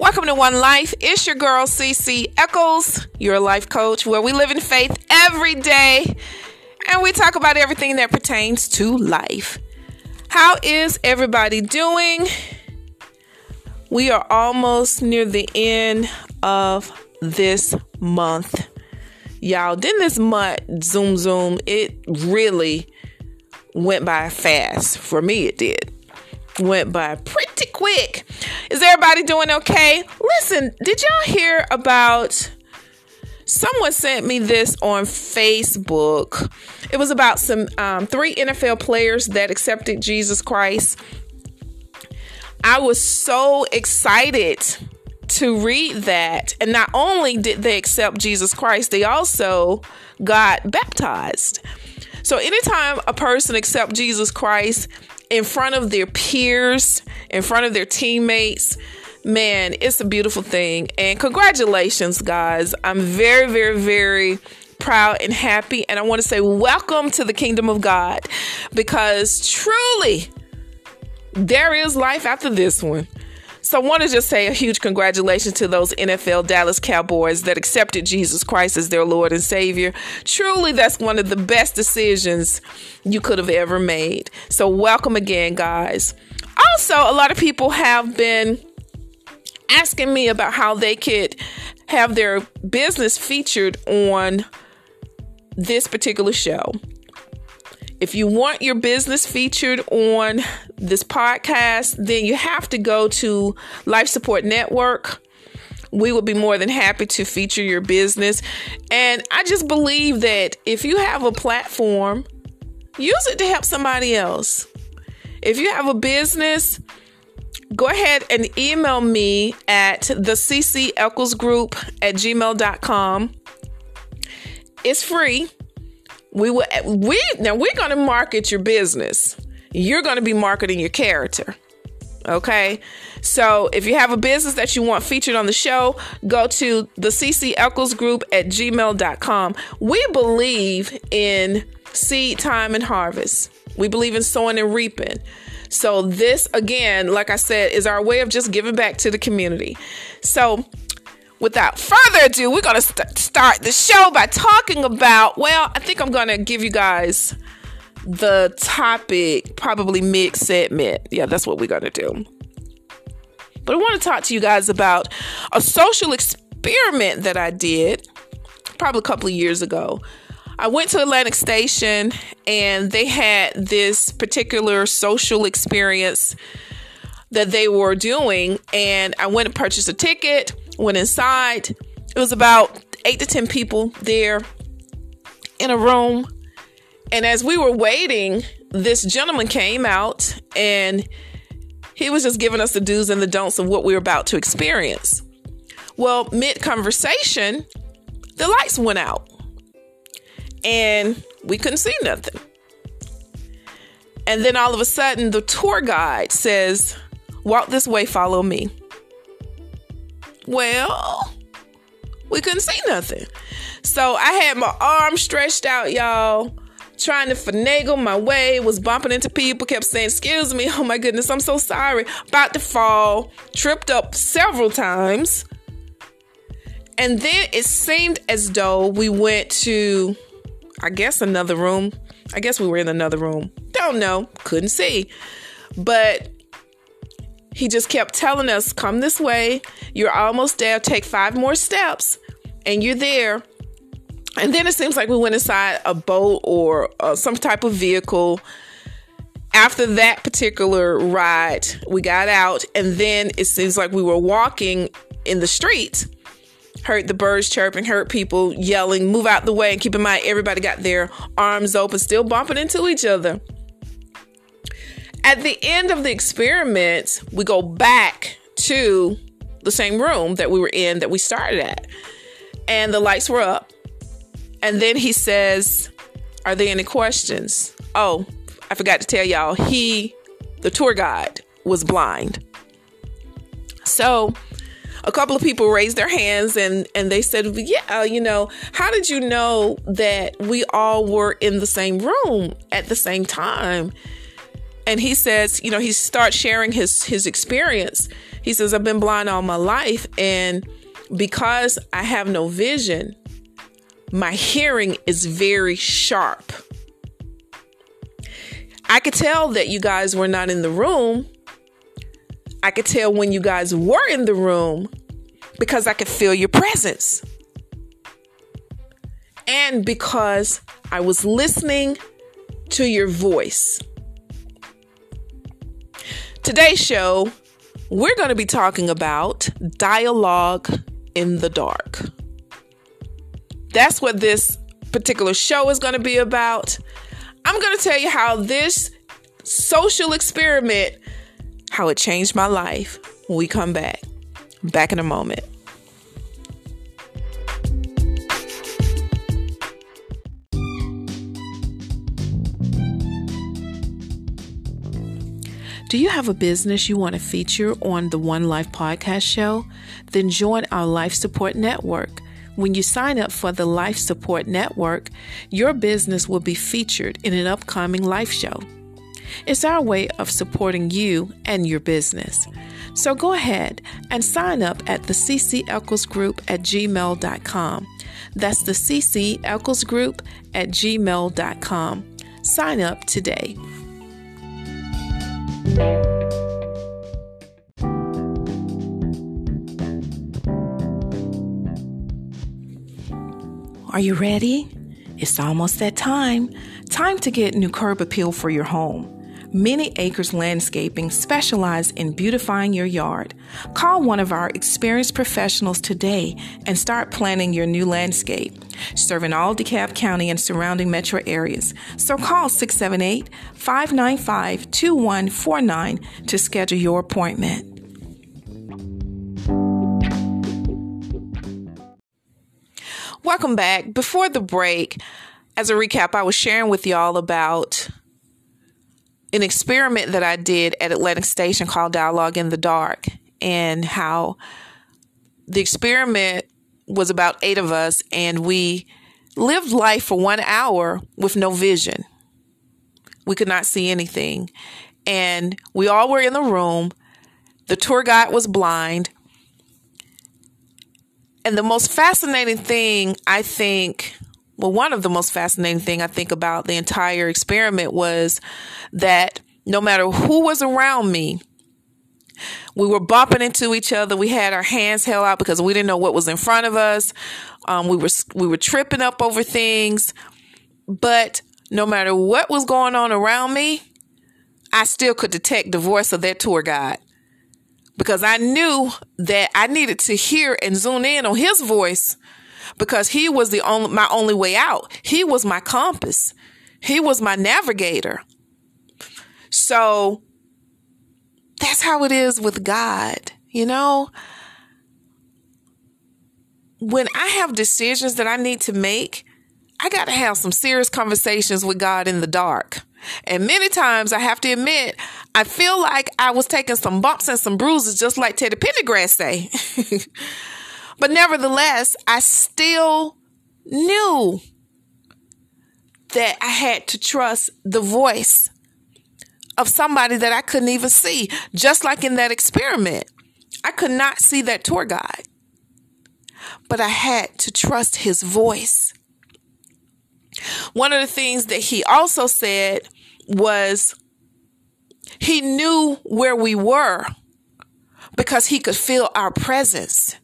Welcome to One Life. It's your girl, CC Echols, your life coach, where we live in faith every day and we talk about everything that pertains to life. How is everybody doing? We are almost near the end of this month. Y'all, didn't this month zoom zoom? It really went by fast. For me, it did. Went by pretty quick. Is everybody doing okay? Listen, did y'all hear about someone sent me this on Facebook. It was about some um, three NFL players that accepted Jesus Christ. I was so excited to read that. And not only did they accept Jesus Christ, they also got baptized. So anytime a person accepts Jesus Christ in front of their peers, in front of their teammates, man, it's a beautiful thing. And congratulations, guys. I'm very, very, very proud and happy. And I want to say welcome to the kingdom of God because truly there is life after this one. So I want to just say a huge congratulations to those NFL Dallas Cowboys that accepted Jesus Christ as their Lord and Savior. Truly, that's one of the best decisions you could have ever made. So welcome again, guys. Also, a lot of people have been asking me about how they could have their business featured on this particular show. If you want your business featured on this podcast, then you have to go to Life Support Network. We would be more than happy to feature your business. And I just believe that if you have a platform, use it to help somebody else. If you have a business, go ahead and email me at the CC Echols Group at gmail.com. It's free. We will we now we're gonna market your business. You're gonna be marketing your character. Okay. So if you have a business that you want featured on the show, go to the CC Echols Group at gmail.com. We believe in seed time and harvest. We believe in sowing and reaping. So, this again, like I said, is our way of just giving back to the community. So, without further ado, we're going to st- start the show by talking about, well, I think I'm going to give you guys the topic probably mid segment. Yeah, that's what we're going to do. But I want to talk to you guys about a social experiment that I did probably a couple of years ago. I went to Atlantic Station and they had this particular social experience that they were doing. And I went and purchased a ticket, went inside. It was about eight to 10 people there in a room. And as we were waiting, this gentleman came out and he was just giving us the do's and the don'ts of what we were about to experience. Well, mid conversation, the lights went out and we couldn't see nothing. And then all of a sudden, the tour guide says, Walk this way, follow me. Well, we couldn't see nothing. So I had my arm stretched out, y'all, trying to finagle my way, was bumping into people, kept saying, Excuse me, oh my goodness, I'm so sorry. About to fall, tripped up several times. And then it seemed as though we went to I guess another room. I guess we were in another room. Don't know. Couldn't see. But he just kept telling us, come this way. You're almost there. Take five more steps and you're there. And then it seems like we went inside a boat or uh, some type of vehicle. After that particular ride, we got out, and then it seems like we were walking in the street heard the birds chirping, heard people yelling, move out the way. And keep in mind, everybody got their arms open, still bumping into each other. At the end of the experiment, we go back to the same room that we were in that we started at. And the lights were up. And then he says, Are there any questions? Oh, I forgot to tell y'all, he, the tour guide, was blind. So a couple of people raised their hands and and they said, "Yeah, you know, how did you know that we all were in the same room at the same time?" And he says, you know, he starts sharing his his experience. He says, I've been blind all my life, and because I have no vision, my hearing is very sharp. I could tell that you guys were not in the room. I could tell when you guys were in the room because I could feel your presence. And because I was listening to your voice. Today's show, we're going to be talking about dialogue in the dark. That's what this particular show is going to be about. I'm going to tell you how this social experiment how it changed my life when we come back. Back in a moment. Do you have a business you want to feature on the One Life podcast show? Then join our Life Support Network. When you sign up for the Life Support Network, your business will be featured in an upcoming life show. It's our way of supporting you and your business. So go ahead and sign up at the CC Echols Group at gmail.com. That's the CC Echols Group at gmail.com. Sign up today. Are you ready? It's almost that time. Time to get new curb appeal for your home. Many Acres Landscaping specialize in beautifying your yard. Call one of our experienced professionals today and start planning your new landscape, serving all DeKalb County and surrounding metro areas. So call 678 595 2149 to schedule your appointment. Welcome back. Before the break, as a recap, I was sharing with y'all about an experiment that I did at Atlantic Station called Dialogue in the Dark, and how the experiment was about eight of us, and we lived life for one hour with no vision. We could not see anything. And we all were in the room. The tour guide was blind. And the most fascinating thing, I think, well, one of the most fascinating thing I think about the entire experiment was that no matter who was around me, we were bumping into each other. We had our hands held out because we didn't know what was in front of us. Um, we were we were tripping up over things, but no matter what was going on around me, I still could detect the voice of that tour guide because I knew that I needed to hear and zoom in on his voice because he was the only my only way out. He was my compass. He was my navigator. So that's how it is with God, you know? When I have decisions that I need to make, I got to have some serious conversations with God in the dark. And many times I have to admit, I feel like I was taking some bumps and some bruises, just like Teddy Pendergrass say. But nevertheless, I still knew that I had to trust the voice of somebody that I couldn't even see. Just like in that experiment, I could not see that tour guide, but I had to trust his voice. One of the things that he also said was he knew where we were because he could feel our presence.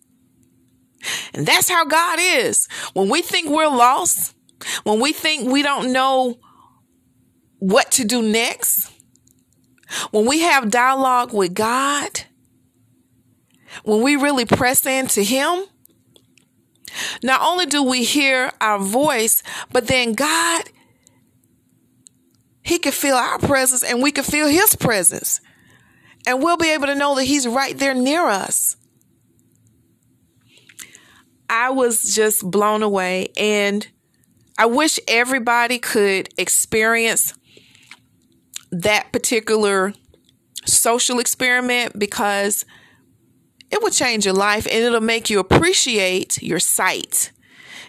And that's how God is. When we think we're lost, when we think we don't know what to do next, when we have dialogue with God, when we really press into Him, not only do we hear our voice, but then God, He can feel our presence and we can feel His presence. And we'll be able to know that He's right there near us. I was just blown away. And I wish everybody could experience that particular social experiment because it will change your life and it'll make you appreciate your sight.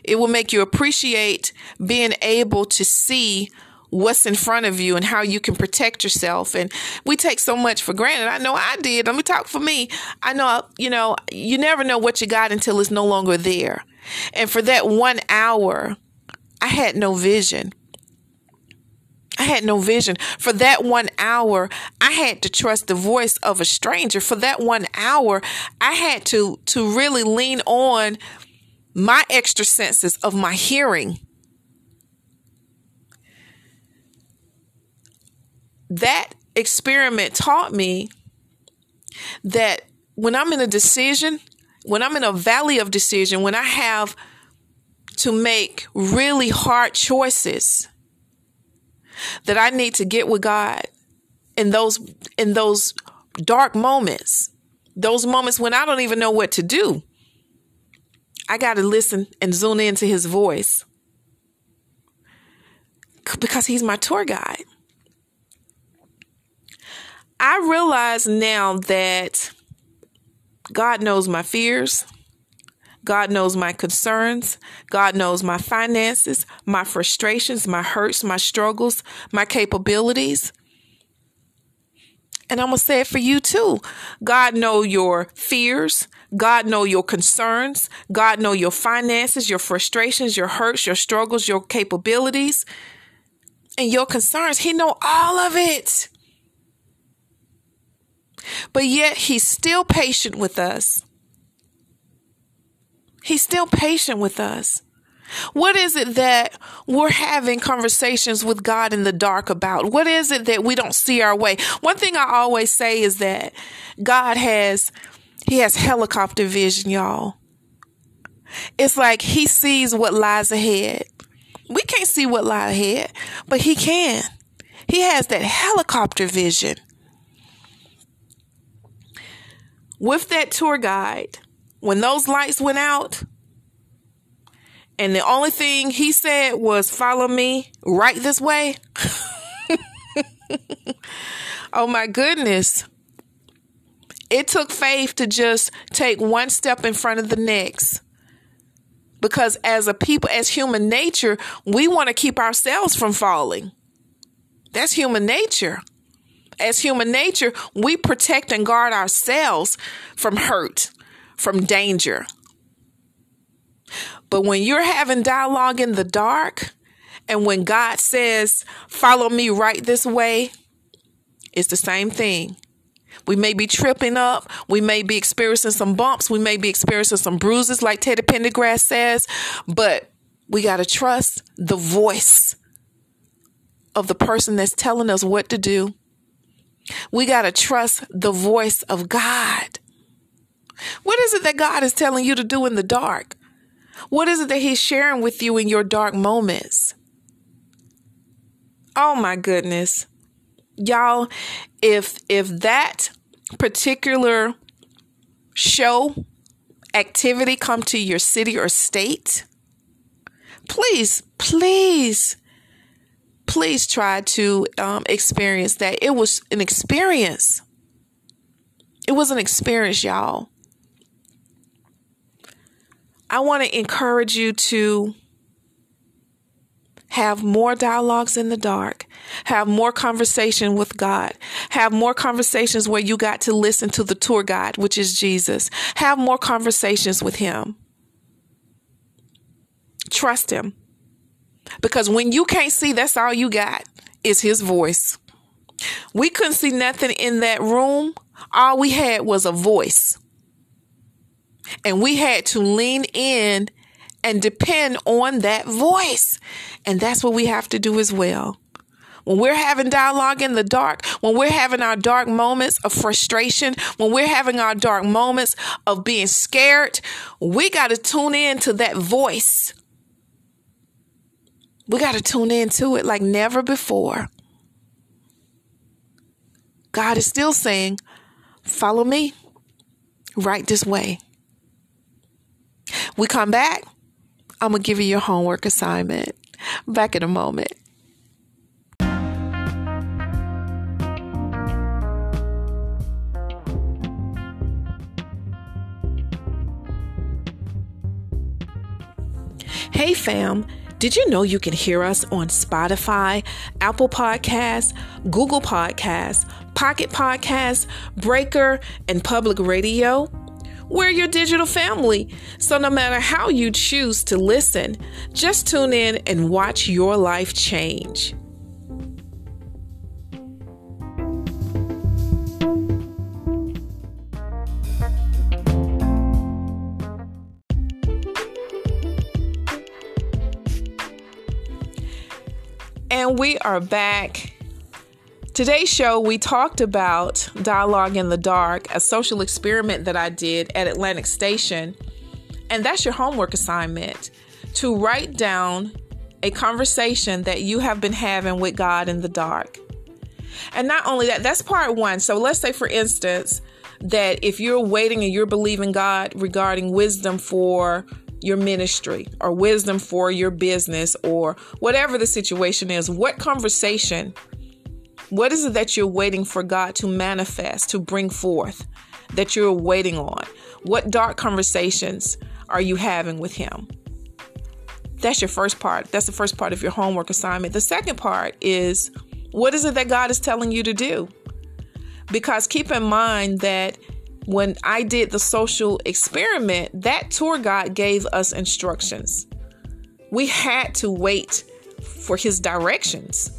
It will make you appreciate being able to see what's in front of you and how you can protect yourself. And we take so much for granted. I know I did. Let me talk for me. I know, you know, you never know what you got until it's no longer there. And for that one hour, I had no vision. I had no vision. For that one hour, I had to trust the voice of a stranger. For that one hour, I had to to really lean on my extra senses of my hearing. That experiment taught me that when I'm in a decision, when I'm in a valley of decision, when I have to make really hard choices, that I need to get with God in those in those dark moments, those moments when I don't even know what to do. I got to listen and zone into his voice because he's my tour guide. I realize now that God knows my fears. God knows my concerns. God knows my finances, my frustrations, my hurts, my struggles, my capabilities. And I'm going to say it for you too. God know your fears. God know your concerns. God know your finances, your frustrations, your hurts, your struggles, your capabilities, and your concerns. He know all of it. But yet he's still patient with us. He's still patient with us. What is it that we're having conversations with God in the dark about? What is it that we don't see our way? One thing I always say is that God has he has helicopter vision, y'all. It's like he sees what lies ahead. We can't see what lies ahead, but he can. He has that helicopter vision. With that tour guide, when those lights went out, and the only thing he said was, Follow me right this way. oh my goodness. It took faith to just take one step in front of the next. Because as a people, as human nature, we want to keep ourselves from falling. That's human nature. As human nature, we protect and guard ourselves from hurt, from danger. But when you're having dialogue in the dark, and when God says, Follow me right this way, it's the same thing. We may be tripping up. We may be experiencing some bumps. We may be experiencing some bruises, like Teddy Pendergrass says, but we got to trust the voice of the person that's telling us what to do. We got to trust the voice of God. What is it that God is telling you to do in the dark? What is it that He's sharing with you in your dark moments? Oh my goodness. Y'all, if if that particular show activity come to your city or state, please, please, please try to um, experience that. It was an experience. It was an experience, y'all. I want to encourage you to have more dialogues in the dark, have more conversation with God, have more conversations where you got to listen to the tour guide, which is Jesus. Have more conversations with Him. Trust Him. Because when you can't see, that's all you got is His voice. We couldn't see nothing in that room. All we had was a voice. And we had to lean in and depend on that voice. And that's what we have to do as well. When we're having dialogue in the dark, when we're having our dark moments of frustration, when we're having our dark moments of being scared, we got to tune in to that voice. We got to tune into it like never before. God is still saying, Follow me right this way. We come back, I'm going to give you your homework assignment. Back in a moment. Hey, fam. Did you know you can hear us on Spotify, Apple Podcasts, Google Podcasts, Pocket Podcasts, Breaker, and Public Radio? We're your digital family, so no matter how you choose to listen, just tune in and watch your life change. And we are back. Today's show, we talked about Dialogue in the Dark, a social experiment that I did at Atlantic Station. And that's your homework assignment to write down a conversation that you have been having with God in the dark. And not only that, that's part one. So let's say, for instance, that if you're waiting and you're believing God regarding wisdom for your ministry or wisdom for your business or whatever the situation is, what conversation, what is it that you're waiting for God to manifest, to bring forth, that you're waiting on? What dark conversations are you having with Him? That's your first part. That's the first part of your homework assignment. The second part is what is it that God is telling you to do? Because keep in mind that when I did the social experiment, that tour guide gave us instructions. We had to wait for his directions.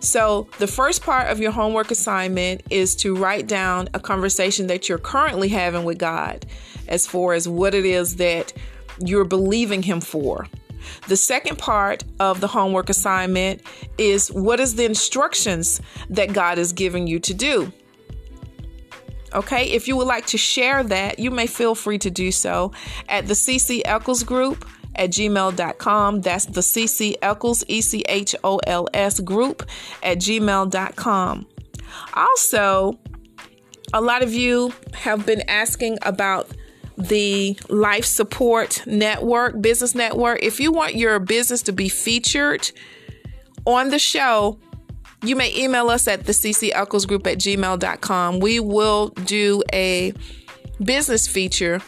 So, the first part of your homework assignment is to write down a conversation that you're currently having with God as far as what it is that you're believing Him for. The second part of the homework assignment is what is the instructions that God is giving you to do. Okay, if you would like to share that, you may feel free to do so at the CC Echols group at gmail.com. That's the CC Echols, E C H O L S group at gmail.com. Also, a lot of you have been asking about the Life Support Network, Business Network. If you want your business to be featured on the show, you may email us at the CC Echols Group at gmail.com. We will do a business feature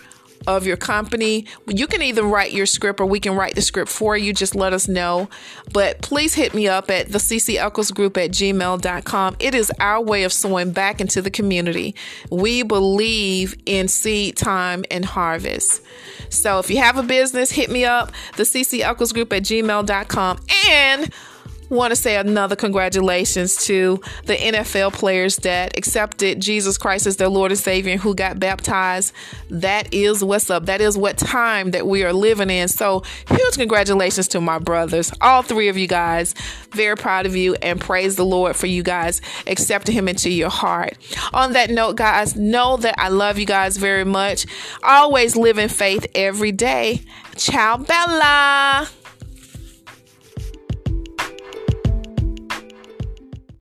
of your company. You can either write your script or we can write the script for you. Just let us know. But please hit me up at the CC Echols Group at gmail.com. It is our way of sowing back into the community. We believe in seed time and harvest. So if you have a business, hit me up, the CC Echols Group at gmail.com. And want to say another congratulations to the NFL players that accepted Jesus Christ as their Lord and Savior and who got baptized. That is what's up. That is what time that we are living in. So, huge congratulations to my brothers, all three of you guys. Very proud of you and praise the Lord for you guys accepting Him into your heart. On that note, guys, know that I love you guys very much. Always live in faith every day. Ciao, Bella.